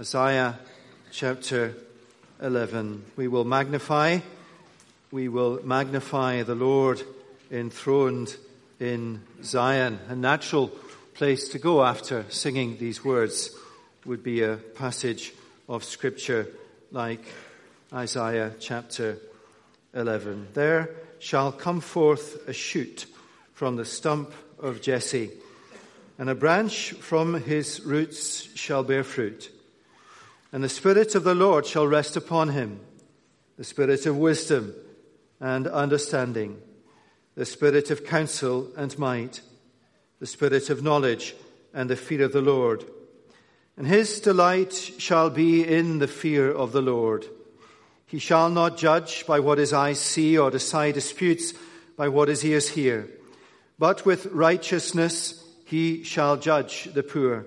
Isaiah chapter 11. We will magnify, we will magnify the Lord enthroned in Zion. A natural place to go after singing these words would be a passage of scripture like Isaiah chapter 11. There shall come forth a shoot from the stump of Jesse, and a branch from his roots shall bear fruit. And the Spirit of the Lord shall rest upon him, the Spirit of wisdom and understanding, the Spirit of counsel and might, the Spirit of knowledge and the fear of the Lord. And his delight shall be in the fear of the Lord. He shall not judge by what his eyes see or decide disputes by what his ears hear. But with righteousness he shall judge the poor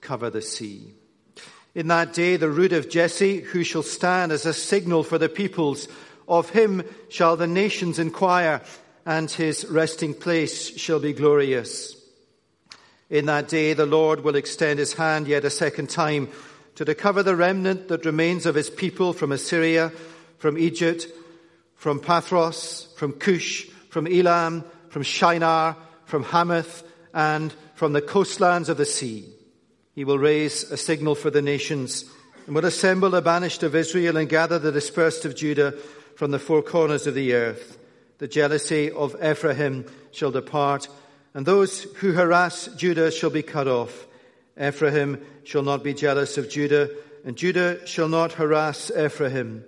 cover the sea. In that day, the root of Jesse, who shall stand as a signal for the peoples, of him shall the nations inquire, and his resting place shall be glorious. In that day, the Lord will extend his hand yet a second time to recover the remnant that remains of his people from Assyria, from Egypt, from Pathros, from Cush, from Elam, from Shinar, from Hamath, and from the coastlands of the sea. He will raise a signal for the nations and will assemble the banished of Israel and gather the dispersed of Judah from the four corners of the earth. The jealousy of Ephraim shall depart, and those who harass Judah shall be cut off. Ephraim shall not be jealous of Judah, and Judah shall not harass Ephraim,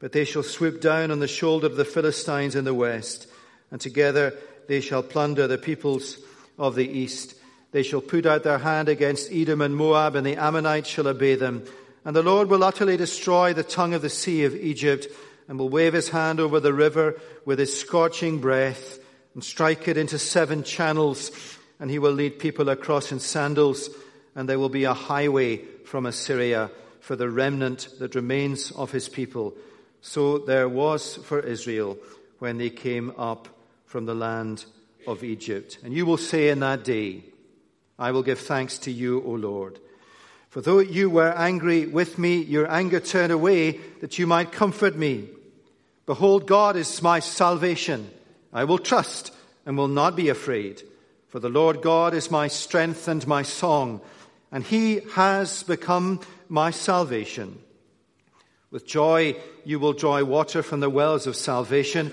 but they shall swoop down on the shoulder of the Philistines in the west, and together they shall plunder the peoples of the east. They shall put out their hand against Edom and Moab, and the Ammonites shall obey them. And the Lord will utterly destroy the tongue of the sea of Egypt, and will wave his hand over the river with his scorching breath, and strike it into seven channels, and he will lead people across in sandals, and there will be a highway from Assyria for the remnant that remains of his people. So there was for Israel when they came up from the land of Egypt. And you will say in that day, I will give thanks to you, O Lord. For though you were angry with me, your anger turned away that you might comfort me. Behold, God is my salvation. I will trust and will not be afraid. For the Lord God is my strength and my song, and he has become my salvation. With joy you will draw water from the wells of salvation.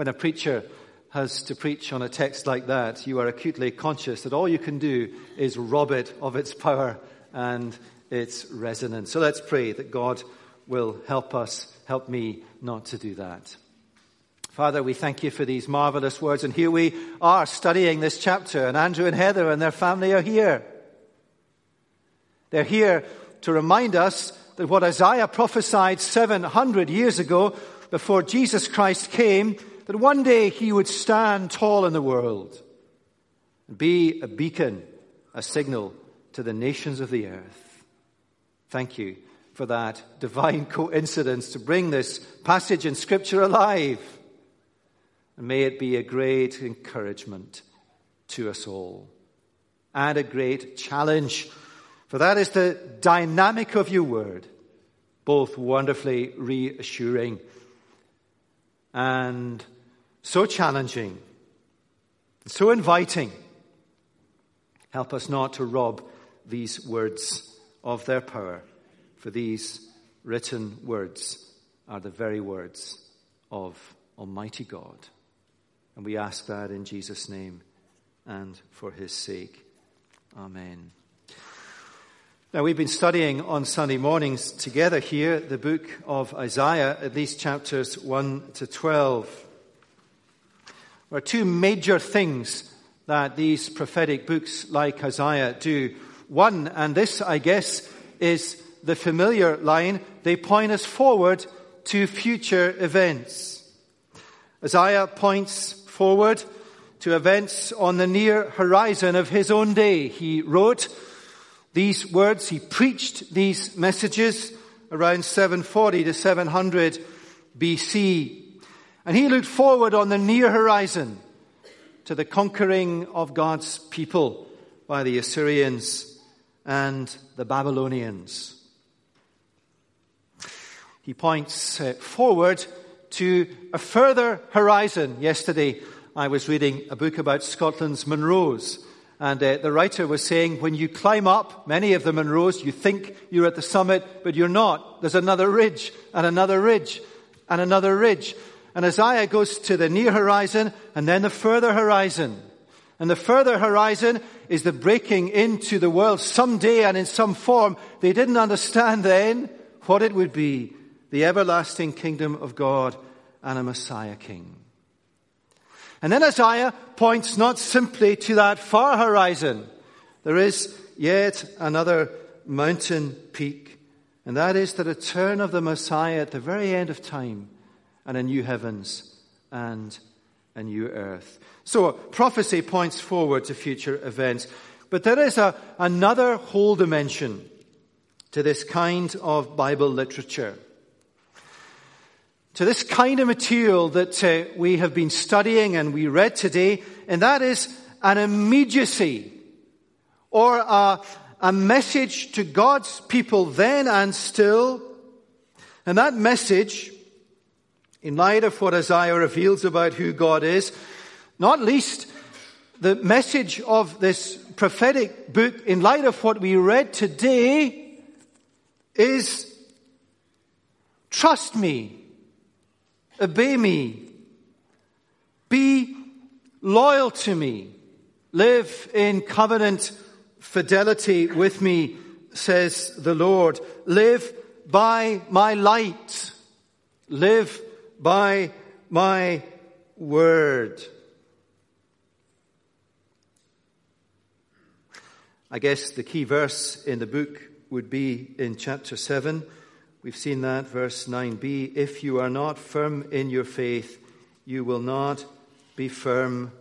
when a preacher has to preach on a text like that, you are acutely conscious that all you can do is rob it of its power and its resonance. So let's pray that God will help us, help me not to do that. Father, we thank you for these marvelous words. And here we are studying this chapter, and Andrew and Heather and their family are here. They're here to remind us that what Isaiah prophesied 700 years ago before Jesus Christ came that one day he would stand tall in the world and be a beacon, a signal to the nations of the earth. Thank you for that divine coincidence to bring this passage in Scripture alive. And may it be a great encouragement to us all and a great challenge, for that is the dynamic of your word, both wonderfully reassuring and so challenging, so inviting. Help us not to rob these words of their power, for these written words are the very words of Almighty God. And we ask that in Jesus' name and for his sake. Amen. Now, we've been studying on Sunday mornings together here the book of Isaiah, at least chapters 1 to 12. There are two major things that these prophetic books like Isaiah do. One, and this, I guess, is the familiar line, they point us forward to future events. Isaiah points forward to events on the near horizon of his own day. He wrote, these words. He preached these messages around 740 to 700 BC. And he looked forward on the near horizon to the conquering of God's people by the Assyrians and the Babylonians. He points uh, forward to a further horizon. Yesterday, I was reading a book about Scotland's Munros and uh, the writer was saying, when you climb up many of the Munros, you think you're at the summit, but you're not. There's another ridge, and another ridge, and another ridge. And Isaiah goes to the near horizon, and then the further horizon. And the further horizon is the breaking into the world someday and in some form. They didn't understand then what it would be the everlasting kingdom of God and a Messiah king. And then Isaiah points not simply to that far horizon. There is yet another mountain peak, and that is the return of the Messiah at the very end of time and a new heavens and a new earth. So prophecy points forward to future events. But there is a, another whole dimension to this kind of Bible literature to this kind of material that uh, we have been studying and we read today, and that is an immediacy or a, a message to God's people then and still. And that message, in light of what Isaiah reveals about who God is, not least the message of this prophetic book, in light of what we read today, is trust me. Obey me. Be loyal to me. Live in covenant fidelity with me, says the Lord. Live by my light. Live by my word. I guess the key verse in the book would be in chapter 7 We've seen that, verse 9b. If you are not firm in your faith, you will not be firm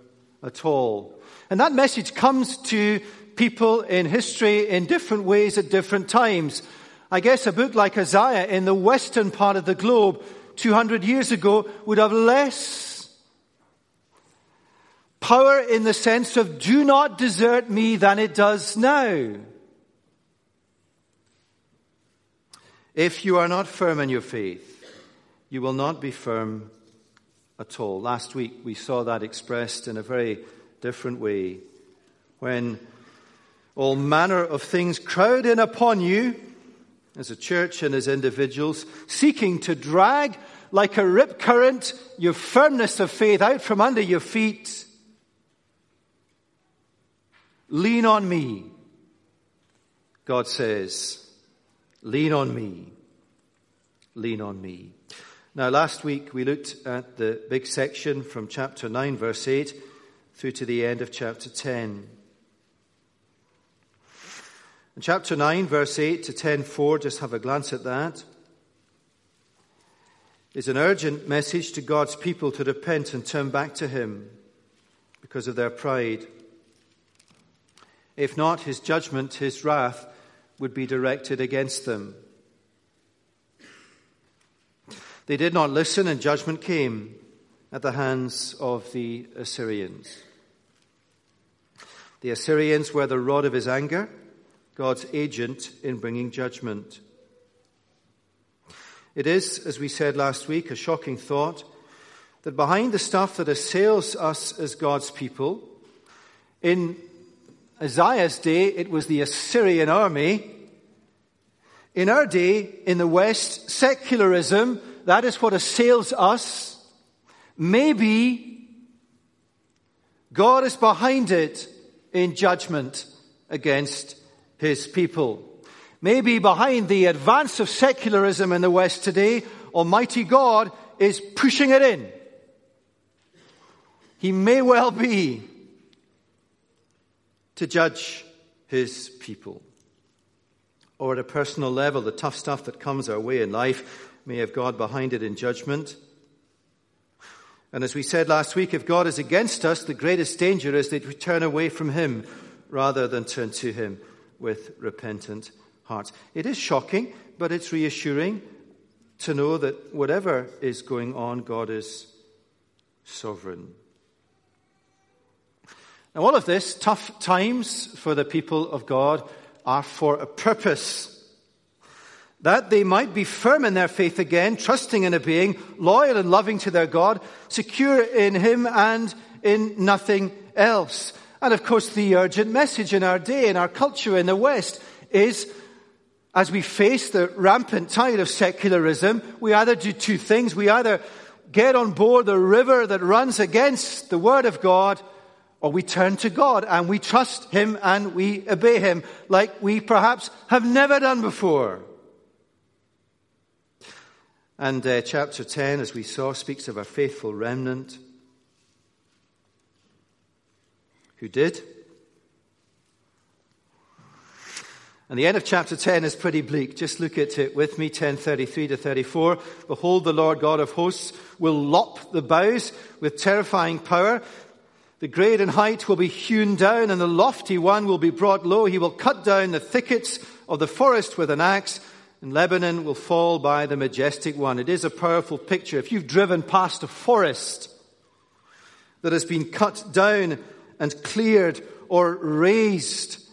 at all. And that message comes to people in history in different ways at different times. I guess a book like Isaiah in the western part of the globe 200 years ago would have less power in the sense of do not desert me than it does now. If you are not firm in your faith, you will not be firm at all. Last week we saw that expressed in a very different way when all manner of things crowd in upon you as a church and as individuals, seeking to drag like a rip current your firmness of faith out from under your feet. Lean on me, God says. Lean on me. Lean on me. Now, last week we looked at the big section from chapter 9, verse 8, through to the end of chapter 10. In chapter 9, verse 8 to 10, 4, just have a glance at that, is an urgent message to God's people to repent and turn back to Him because of their pride. If not, His judgment, His wrath, would be directed against them. They did not listen, and judgment came at the hands of the Assyrians. The Assyrians were the rod of his anger, God's agent in bringing judgment. It is, as we said last week, a shocking thought that behind the stuff that assails us as God's people, in Isaiah's day, it was the Assyrian army. In our day, in the West, secularism, that is what assails us. Maybe God is behind it in judgment against his people. Maybe behind the advance of secularism in the West today, Almighty God is pushing it in. He may well be to judge his people. Or at a personal level, the tough stuff that comes our way in life may have God behind it in judgment. And as we said last week, if God is against us, the greatest danger is that we turn away from Him rather than turn to Him with repentant hearts. It is shocking, but it's reassuring to know that whatever is going on, God is sovereign. Now, all of this, tough times for the people of God, are for a purpose that they might be firm in their faith again, trusting and being, loyal and loving to their God, secure in Him and in nothing else. And of course, the urgent message in our day, in our culture in the West, is as we face the rampant tide of secularism, we either do two things. We either get on board the river that runs against the Word of God, or we turn to God and we trust Him and we obey Him like we perhaps have never done before. And uh, chapter 10, as we saw, speaks of a faithful remnant who did. And the end of chapter 10 is pretty bleak. Just look at it with me, 1033 to 34. Behold, the Lord God of hosts will lop the boughs with terrifying power. The great and height will be hewn down, and the lofty one will be brought low. He will cut down the thickets of the forest with an axe and Lebanon will fall by the majestic one. It is a powerful picture. If you've driven past a forest that has been cut down and cleared or razed,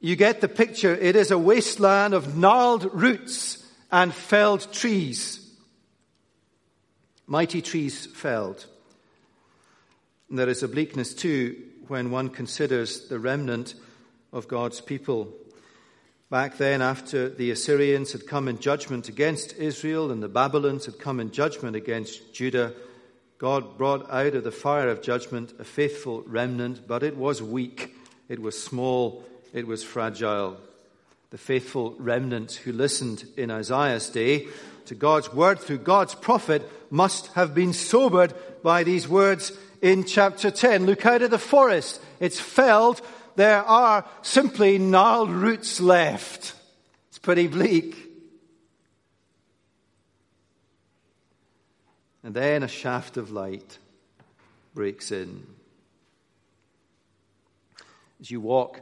you get the picture. It is a wasteland of gnarled roots and felled trees. Mighty trees felled. And there is a bleakness too when one considers the remnant of God's people. Back then, after the Assyrians had come in judgment against Israel and the Babylons had come in judgment against Judah, God brought out of the fire of judgment a faithful remnant, but it was weak, it was small, it was fragile. The faithful remnant who listened in Isaiah's day to God's word through God's prophet must have been sobered by these words in chapter 10. Look out of the forest. It's felled there are simply gnarled roots left. It's pretty bleak. And then a shaft of light breaks in. As you walk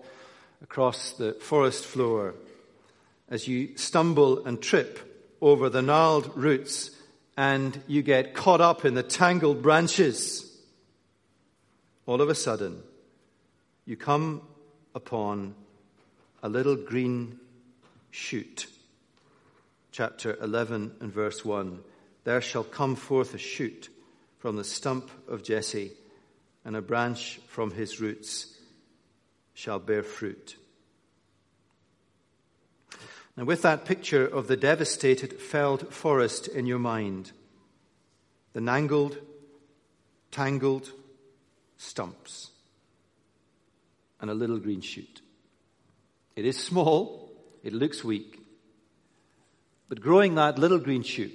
across the forest floor, as you stumble and trip over the gnarled roots, and you get caught up in the tangled branches, all of a sudden, you come upon a little green shoot. Chapter 11 and verse 1 There shall come forth a shoot from the stump of Jesse, and a branch from his roots shall bear fruit. Now, with that picture of the devastated, felled forest in your mind, the nangled, tangled stumps, and a little green shoot. It is small, it looks weak, but growing that little green shoot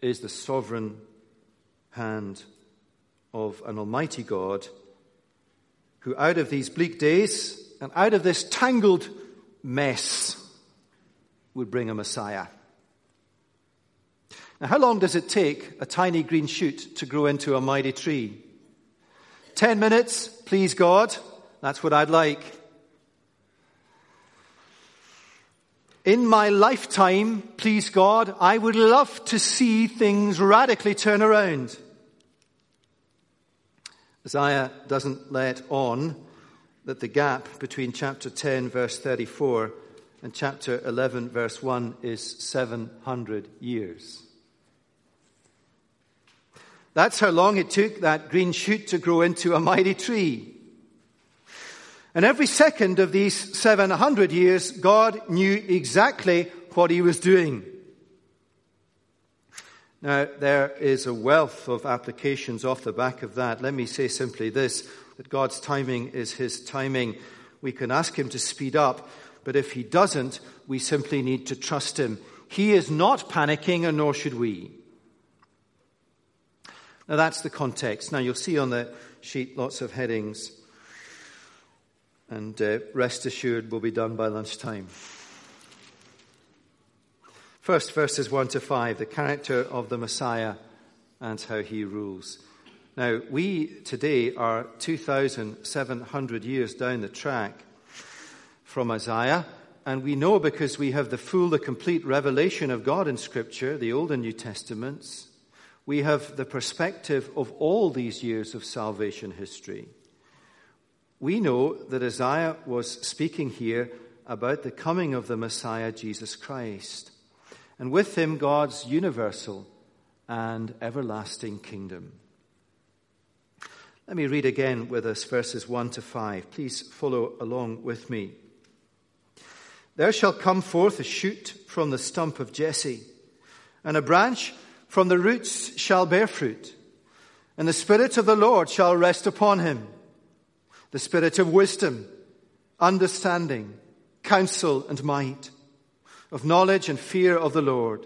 is the sovereign hand of an almighty God who, out of these bleak days and out of this tangled mess, would bring a Messiah. Now, how long does it take a tiny green shoot to grow into a mighty tree? Ten minutes, please God. That's what I'd like. In my lifetime, please God, I would love to see things radically turn around. Isaiah doesn't let on that the gap between chapter 10, verse 34, and chapter 11, verse 1 is 700 years. That's how long it took that green shoot to grow into a mighty tree. And every second of these 700 years, God knew exactly what he was doing. Now, there is a wealth of applications off the back of that. Let me say simply this, that God's timing is his timing. We can ask him to speed up, but if he doesn't, we simply need to trust him. He is not panicking, and nor should we. Now, that's the context. Now, you'll see on the sheet lots of headings and uh, rest assured we'll be done by lunchtime. First, verses 1 to 5, the character of the Messiah and how he rules. Now, we today are 2,700 years down the track from Isaiah, and we know because we have the full, the complete revelation of God in Scripture, the Old and New Testaments, we have the perspective of all these years of salvation history we know that Isaiah was speaking here about the coming of the Messiah, Jesus Christ, and with him God's universal and everlasting kingdom. Let me read again with us verses 1 to 5. Please follow along with me. There shall come forth a shoot from the stump of Jesse, and a branch from the roots shall bear fruit, and the Spirit of the Lord shall rest upon him the spirit of wisdom, understanding, counsel, and might, of knowledge and fear of the Lord.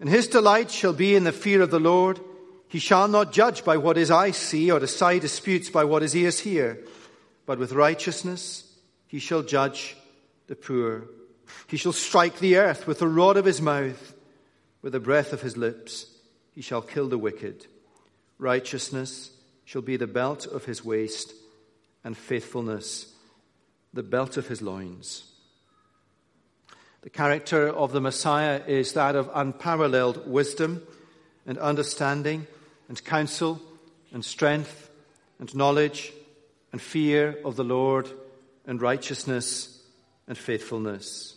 And his delight shall be in the fear of the Lord. He shall not judge by what his eyes see, or decide disputes by what his ears hear, but with righteousness he shall judge the poor. He shall strike the earth with the rod of his mouth, with the breath of his lips. He shall kill the wicked. Righteousness shall be the belt of his waist and faithfulness, the belt of his loins. The character of the Messiah is that of unparalleled wisdom and understanding and counsel and strength and knowledge and fear of the Lord and righteousness and faithfulness.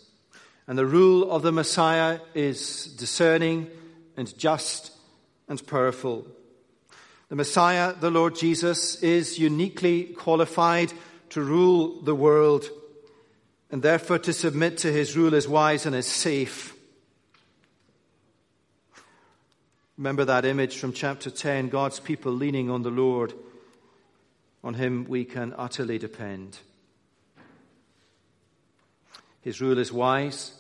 And the rule of the Messiah is discerning and just and powerful. The Messiah, the Lord Jesus, is uniquely qualified to rule the world, and therefore to submit to his rule is wise and is safe. Remember that image from chapter 10 God's people leaning on the Lord. On him we can utterly depend. His rule is wise,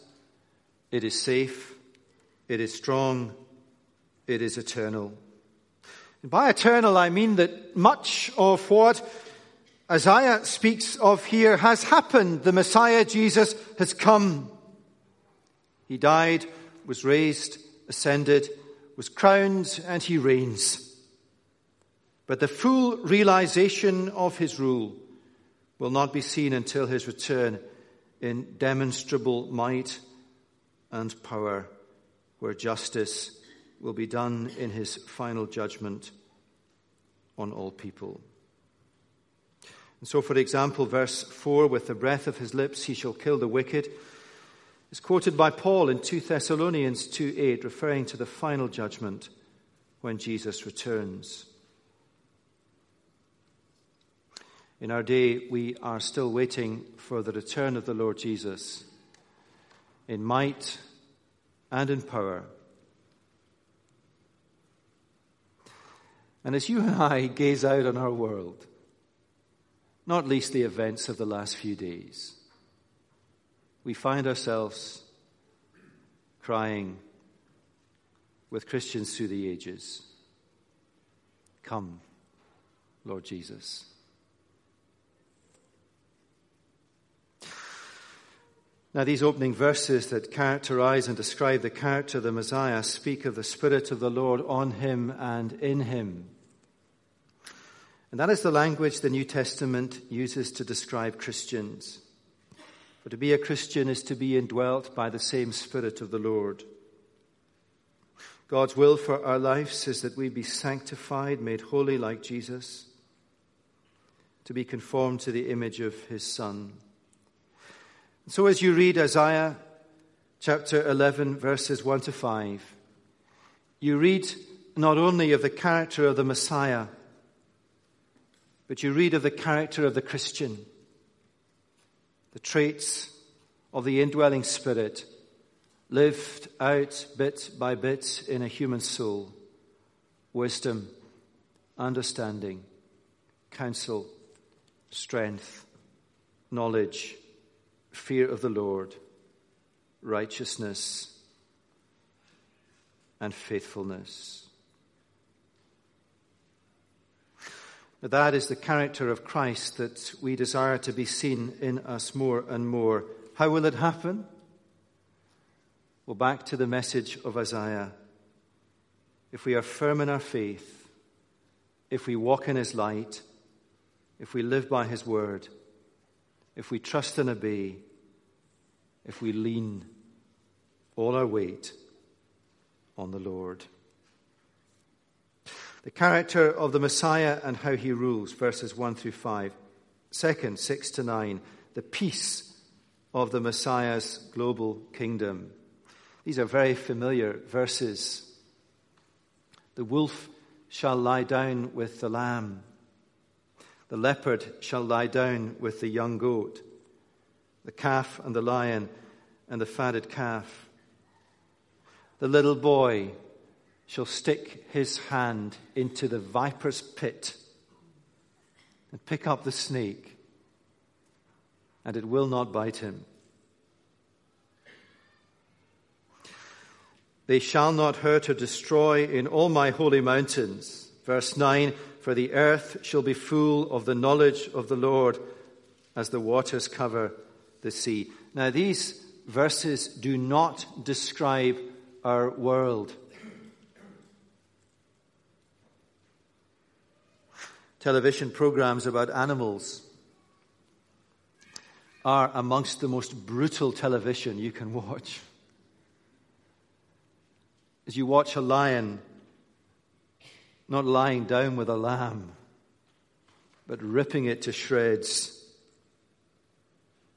it is safe, it is strong, it is eternal. By eternal, I mean that much of what Isaiah speaks of here has happened. The Messiah Jesus has come. He died, was raised, ascended, was crowned, and he reigns. But the full realization of his rule will not be seen until his return in demonstrable might and power, where justice will be done in his final judgment on all people. And so, for example, verse 4 with the breath of his lips he shall kill the wicked is quoted by Paul in 2 Thessalonians 2 8, referring to the final judgment when Jesus returns. In our day, we are still waiting for the return of the Lord Jesus in might and in power And as you and I gaze out on our world, not least the events of the last few days, we find ourselves crying with Christians through the ages Come, Lord Jesus. Now, these opening verses that characterize and describe the character of the Messiah speak of the Spirit of the Lord on him and in him. And that is the language the New Testament uses to describe Christians. For to be a Christian is to be indwelt by the same Spirit of the Lord. God's will for our lives is that we be sanctified, made holy like Jesus, to be conformed to the image of his Son. So as you read Isaiah chapter 11, verses 1 to 5, you read not only of the character of the Messiah, but you read of the character of the Christian, the traits of the indwelling spirit lived out bit by bit in a human soul. Wisdom, understanding, counsel, strength, knowledge, fear of the Lord, righteousness, and faithfulness. That is the character of Christ that we desire to be seen in us more and more. How will it happen? Well, back to the message of Isaiah. If we are firm in our faith, if we walk in his light, if we live by his word, if we trust and obey, if we lean all our weight on the Lord. The character of the Messiah and how he rules, verses 1 through 5. Second, 6 to 9, the peace of the Messiah's global kingdom. These are very familiar verses. The wolf shall lie down with the lamb. The leopard shall lie down with the young goat. The calf and the lion and the fatted calf. The little boy shall stick his hand into the viper's pit and pick up the snake, and it will not bite him. They shall not hurt or destroy in all my holy mountains. Verse 9 For the earth shall be full of the knowledge of the Lord as the waters cover the sea. Now, these verses do not describe our world. television programs about animals are amongst the most brutal television you can watch. As you watch a lion not lying down with a lamb, but ripping it to shreds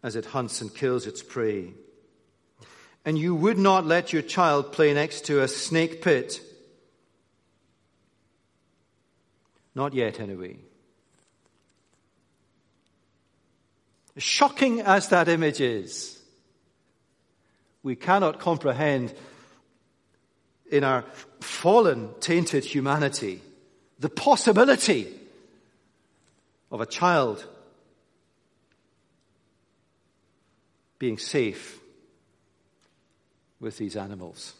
as it hunts and kills its prey. And you would not let your child play next to a snake pit Not yet, anyway. Shocking as that image is, we cannot comprehend in our fallen, tainted humanity the possibility of a child being safe with these animals.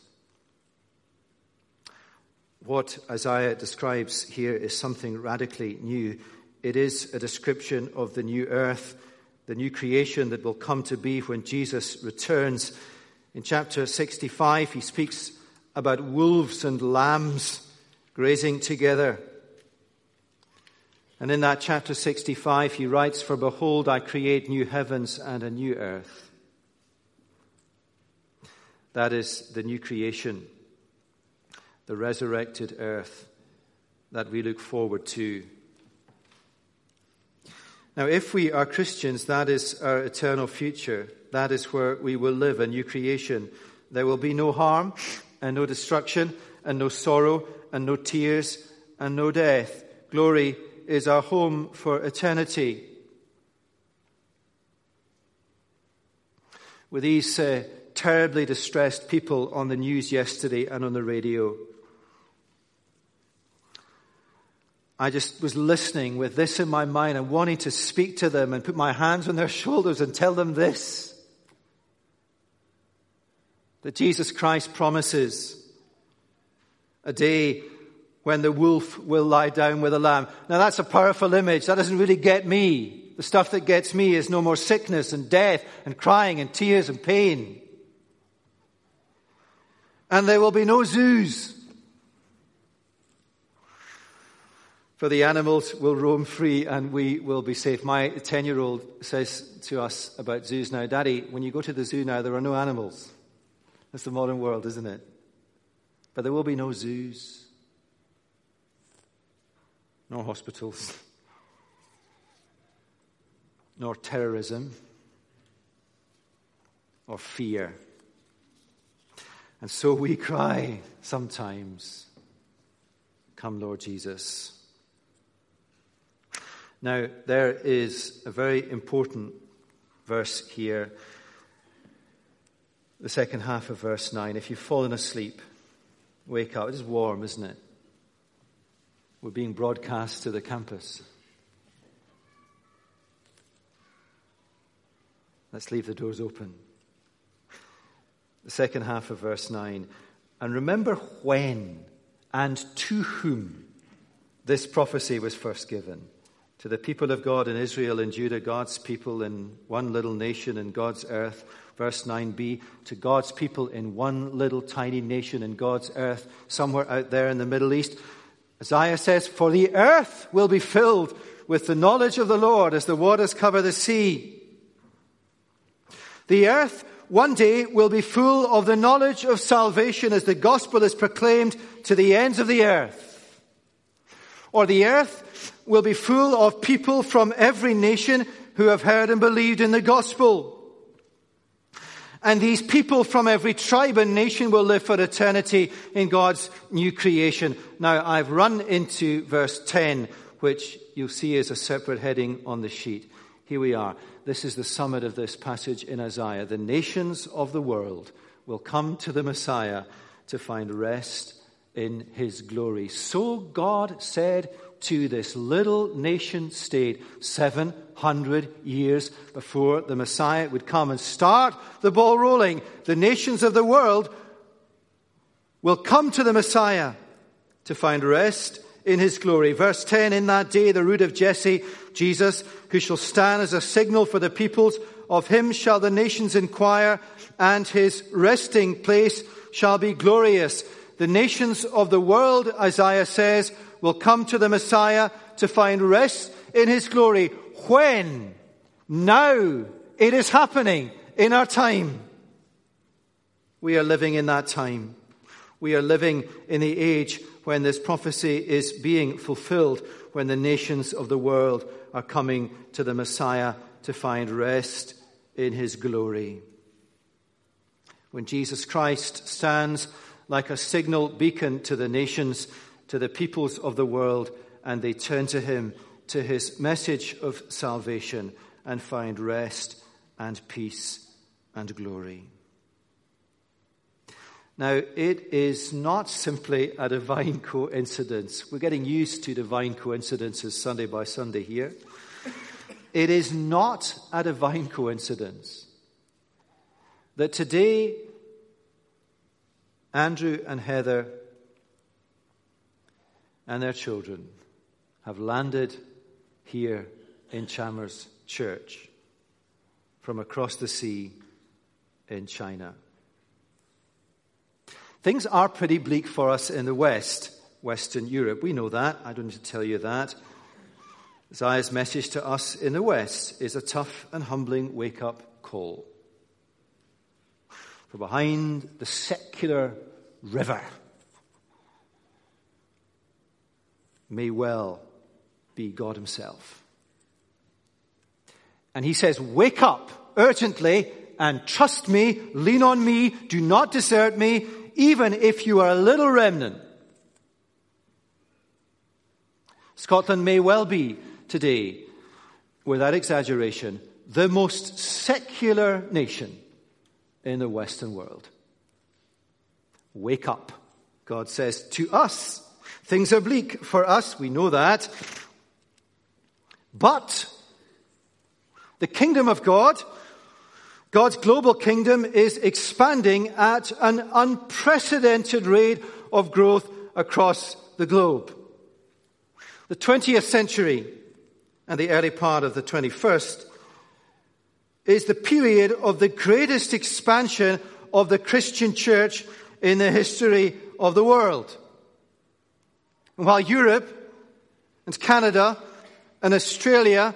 What Isaiah describes here is something radically new. It is a description of the new earth, the new creation that will come to be when Jesus returns. In chapter 65, he speaks about wolves and lambs grazing together. And in that chapter 65, he writes, For behold, I create new heavens and a new earth. That is the new creation the resurrected earth that we look forward to. Now, if we are Christians, that is our eternal future. That is where we will live, a new creation. There will be no harm and no destruction and no sorrow and no tears and no death. Glory is our home for eternity. With these uh, terribly distressed people on the news yesterday and on the radio, I just was listening with this in my mind and wanting to speak to them and put my hands on their shoulders and tell them this. That Jesus Christ promises a day when the wolf will lie down with the lamb. Now that's a powerful image. That doesn't really get me. The stuff that gets me is no more sickness and death and crying and tears and pain. And there will be no zoos for the animals will roam free and we will be safe. My 10 year old says to us about zoos now, Daddy, when you go to the zoo now, there are no animals. That's the modern world, isn't it? But there will be no zoos, no hospitals, nor terrorism, or fear. And so we cry sometimes, Come, Lord Jesus. Now, there is a very important verse here, the second half of verse 9. If you've fallen asleep, wake up. It is warm, isn't it? We're being broadcast to the campus. Let's leave the doors open. The second half of verse 9. And remember when and to whom this prophecy was first given to the people of God in Israel and Judah, God's people in one little nation in God's earth. Verse 9b, to God's people in one little tiny nation in God's earth, somewhere out there in the Middle East. Isaiah says, For the earth will be filled with the knowledge of the Lord as the waters cover the sea. The earth one day will be full of the knowledge of salvation as the gospel is proclaimed to the ends of the earth. Or the earth will be full of people from every nation who have heard and believed in the gospel. And these people from every tribe and nation will live for eternity in God's new creation. Now, I've run into verse 10, which you'll see is a separate heading on the sheet. Here we are. This is the summit of this passage in Isaiah. The nations of the world will come to the Messiah to find rest in his glory. So God said to this little nation state 700 years before the Messiah would come and start the ball rolling. The nations of the world will come to the Messiah to find rest in his glory. Verse 10 In that day, the root of Jesse, Jesus, who shall stand as a signal for the peoples, of him shall the nations inquire, and his resting place shall be glorious. The nations of the world, Isaiah says, will come to the Messiah to find rest in his glory. When? Now. It is happening in our time. We are living in that time. We are living in the age when this prophecy is being fulfilled, when the nations of the world are coming to the Messiah to find rest in his glory. When Jesus Christ stands like a signal beacon to the nations, to the peoples of the world, and they turn to him, to his message of salvation, and find rest and peace and glory. Now, it is not simply a divine coincidence. We're getting used to divine coincidences Sunday by Sunday here. It is not a divine coincidence that today Andrew and Heather and their children have landed here in Chalmers Church from across the sea in China. Things are pretty bleak for us in the West, Western Europe. We know that. I don't need to tell you that. Isaiah's message to us in the West is a tough and humbling wake up call. For behind the secular river may well be God Himself. And He says, Wake up urgently and trust me, lean on me, do not desert me, even if you are a little remnant. Scotland may well be today, without exaggeration, the most secular nation in the Western world. Wake up, God says to us. Things are bleak for us, we know that. But the kingdom of God, God's global kingdom, is expanding at an unprecedented rate of growth across the globe. The 20th century and the early part of the 21st is the period of the greatest expansion of the Christian church in the history of the world. While Europe And Canada and Australia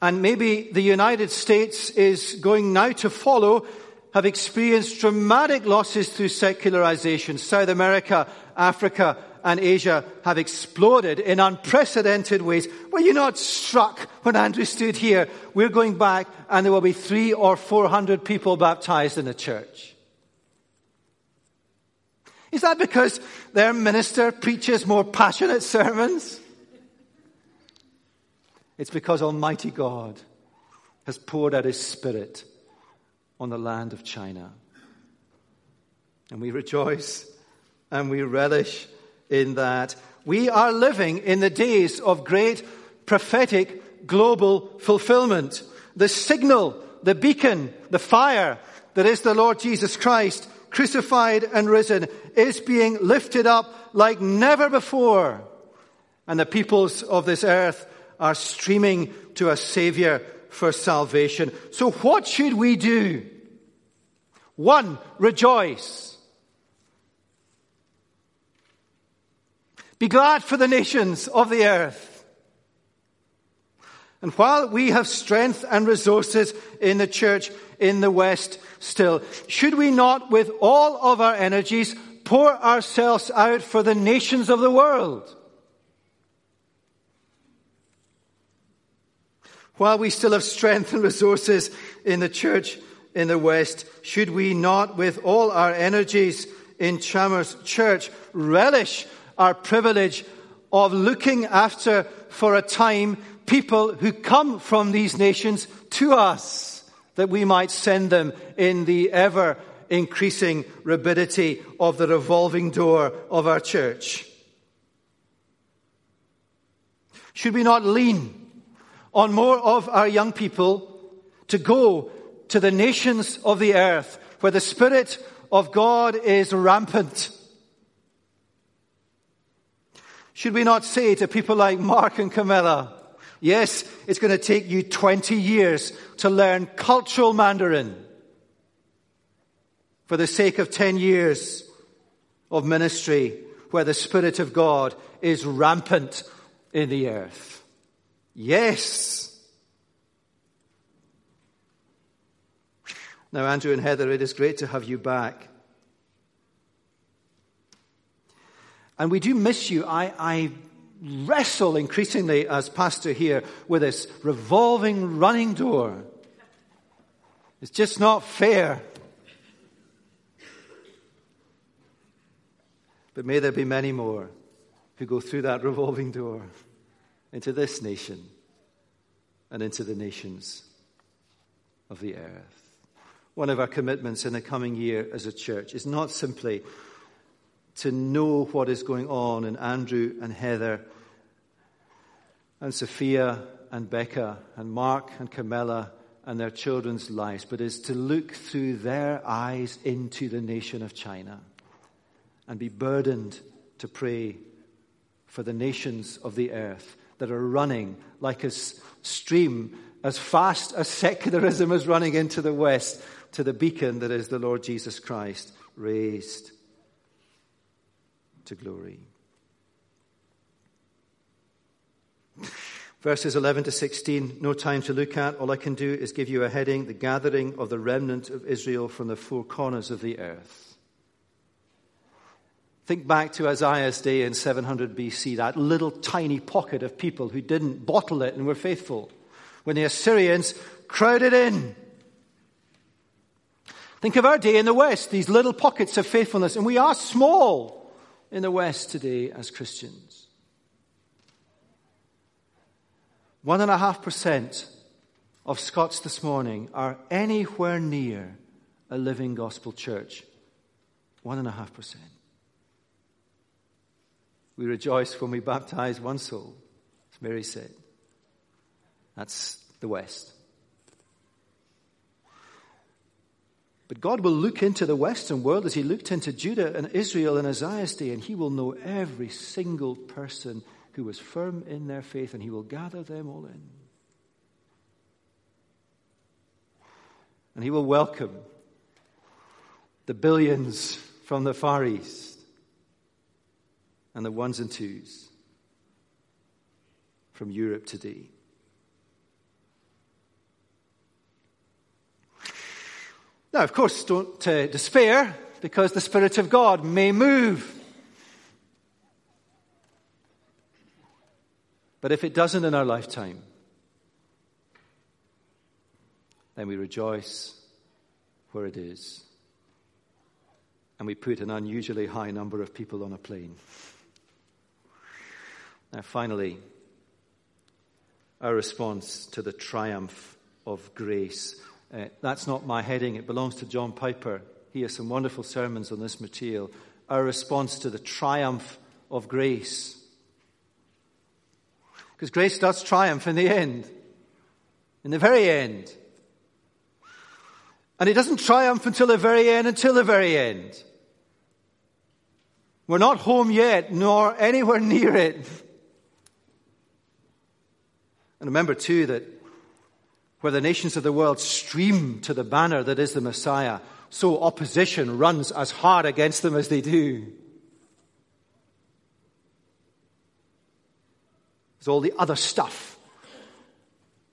and maybe the United States is going now to follow have experienced dramatic losses through secularization. South America, Africa, and Asia have exploded in unprecedented ways. Were you not struck when Andrew stood here? We're going back and there will be three or four hundred people baptized in the church. Is that because their minister preaches more passionate sermons? It's because Almighty God has poured out His Spirit on the land of China. And we rejoice and we relish in that. We are living in the days of great prophetic global fulfillment. The signal, the beacon, the fire that is the Lord Jesus Christ, crucified and risen, is being lifted up like never before. And the peoples of this earth are streaming to a Savior for salvation. So what should we do? One, rejoice. Be glad for the nations of the earth. And while we have strength and resources in the church in the West still, should we not, with all of our energies, pour ourselves out for the nations of the world? While we still have strength and resources in the church in the West, should we not, with all our energies in Chalmers Church, relish our privilege of looking after for a time people who come from these nations to us, that we might send them in the ever increasing rapidity of the revolving door of our church? Should we not lean on more of our young people to go to the nations of the earth where the Spirit of God is rampant. Should we not say to people like Mark and Camilla, yes, it's going to take you 20 years to learn cultural Mandarin for the sake of 10 years of ministry where the Spirit of God is rampant in the earth. Yes. Now, Andrew and Heather, it is great to have you back. And we do miss you. I, I wrestle increasingly as pastor here with this revolving running door. It's just not fair. But may there be many more who go through that revolving door into this nation and into the nations of the earth. One of our commitments in the coming year as a church is not simply to know what is going on in Andrew and Heather and Sophia and Becca and Mark and Camilla and their children's lives, but is to look through their eyes into the nation of China and be burdened to pray for the nations of the earth that are running like a stream as fast as secularism is running into the West to the beacon that is the Lord Jesus Christ raised to glory. Verses 11 to 16, no time to look at. All I can do is give you a heading the gathering of the remnant of Israel from the four corners of the earth. Think back to Isaiah's day in 700 BC, that little tiny pocket of people who didn't bottle it and were faithful. When the Assyrians crowded in. Think of our day in the West, these little pockets of faithfulness, and we are small in the West today as Christians. One and a half percent of Scots this morning are anywhere near a living gospel church. One and a half percent. We rejoice when we baptize one soul, as Mary said. That's the West. But God will look into the Western world as He looked into Judah and Israel in Isaiah's day, and He will know every single person who was firm in their faith, and He will gather them all in. And He will welcome the billions from the Far East and the ones and twos from Europe today. Now, of course, don't uh, despair because the Spirit of God may move. But if it doesn't in our lifetime, then we rejoice where it is. And we put an unusually high number of people on a plane. Now, finally, our response to the triumph of grace. Uh, that's not my heading, it belongs to John Piper. He has some wonderful sermons on this material. Our response to the triumph of grace. Because grace does triumph in the end, in the very end. And it doesn't triumph until the very end, until the very end. We're not home yet, nor anywhere near it. And remember, too, that where the nations of the world stream to the banner that is the Messiah, so opposition runs as hard against them as they do. There's all the other stuff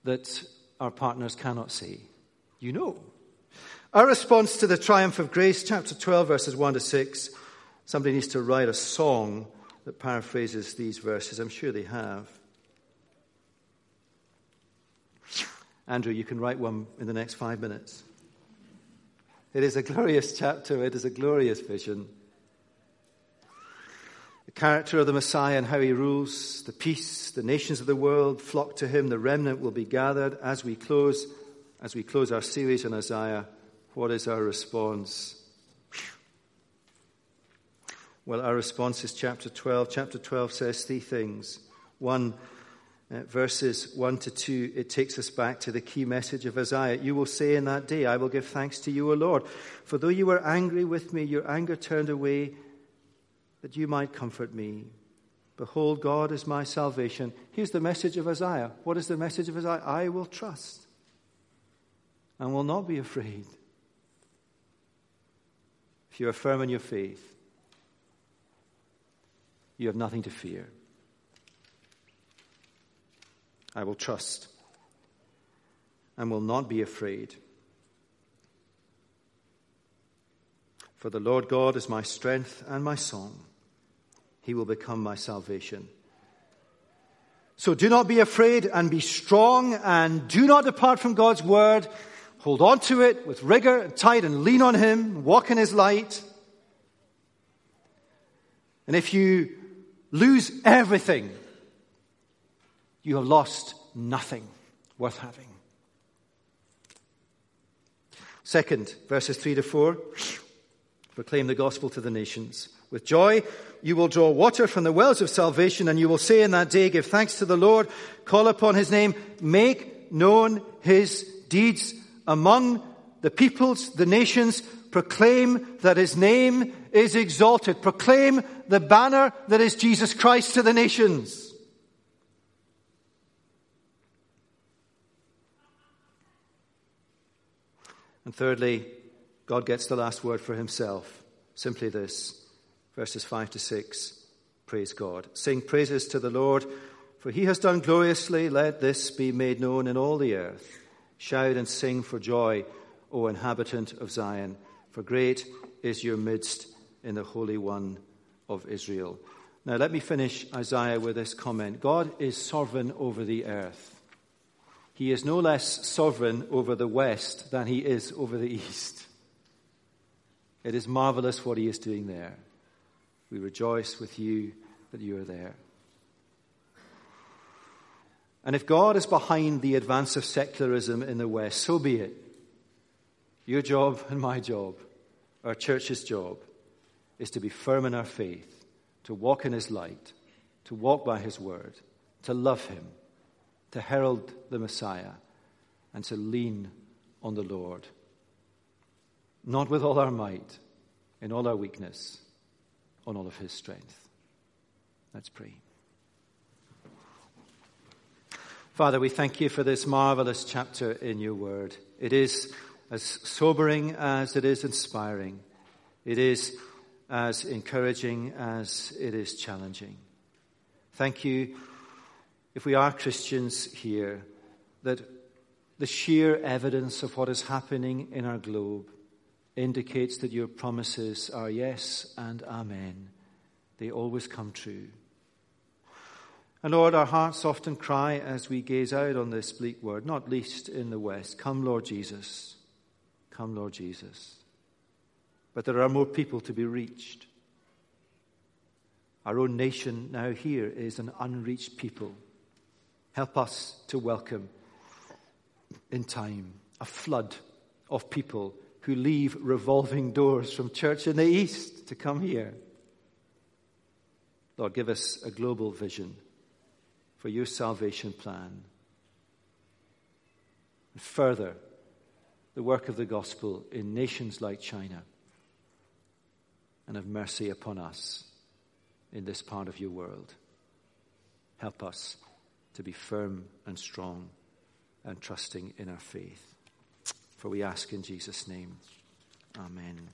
that our partners cannot see. You know. Our response to the triumph of grace, chapter 12, verses 1 to 6. Somebody needs to write a song that paraphrases these verses. I'm sure they have. Andrew, you can write one in the next five minutes. It is a glorious chapter, it is a glorious vision. The character of the Messiah and how he rules, the peace, the nations of the world flock to him, the remnant will be gathered. As we close, as we close our series on Isaiah, what is our response? Well, our response is chapter 12. Chapter 12 says three things. One, uh, verses 1 to 2, it takes us back to the key message of Isaiah. You will say in that day, I will give thanks to you, O Lord. For though you were angry with me, your anger turned away that you might comfort me. Behold, God is my salvation. Here's the message of Isaiah. What is the message of Isaiah? I will trust and will not be afraid. If you are firm in your faith, you have nothing to fear. I will trust and will not be afraid. For the Lord God is my strength and my song. He will become my salvation. So do not be afraid and be strong and do not depart from God's word. Hold on to it with rigor and tight and lean on Him, walk in His light. And if you lose everything you have lost nothing worth having. Second, verses 3 to 4 proclaim the gospel to the nations. With joy, you will draw water from the wells of salvation, and you will say in that day, Give thanks to the Lord, call upon his name, make known his deeds among the peoples, the nations, proclaim that his name is exalted, proclaim the banner that is Jesus Christ to the nations. And thirdly, God gets the last word for himself. Simply this verses 5 to 6. Praise God. Sing praises to the Lord, for he has done gloriously. Let this be made known in all the earth. Shout and sing for joy, O inhabitant of Zion, for great is your midst in the Holy One of Israel. Now, let me finish Isaiah with this comment God is sovereign over the earth. He is no less sovereign over the West than he is over the East. It is marvelous what he is doing there. We rejoice with you that you are there. And if God is behind the advance of secularism in the West, so be it. Your job and my job, our church's job, is to be firm in our faith, to walk in his light, to walk by his word, to love him to herald the Messiah and to lean on the Lord. Not with all our might, in all our weakness, on all of his strength. Let's pray. Father, we thank you for this marvelous chapter in your word. It is as sobering as it is inspiring. It is as encouraging as it is challenging. Thank you if we are Christians here, that the sheer evidence of what is happening in our globe indicates that your promises are yes and amen. They always come true. And Lord, our hearts often cry as we gaze out on this bleak world, not least in the West Come, Lord Jesus. Come, Lord Jesus. But there are more people to be reached. Our own nation now here is an unreached people. Help us to welcome in time a flood of people who leave revolving doors from church in the East to come here. Lord, give us a global vision for your salvation plan. And further, the work of the gospel in nations like China. And have mercy upon us in this part of your world. Help us to be firm and strong and trusting in our faith. For we ask in Jesus' name. Amen.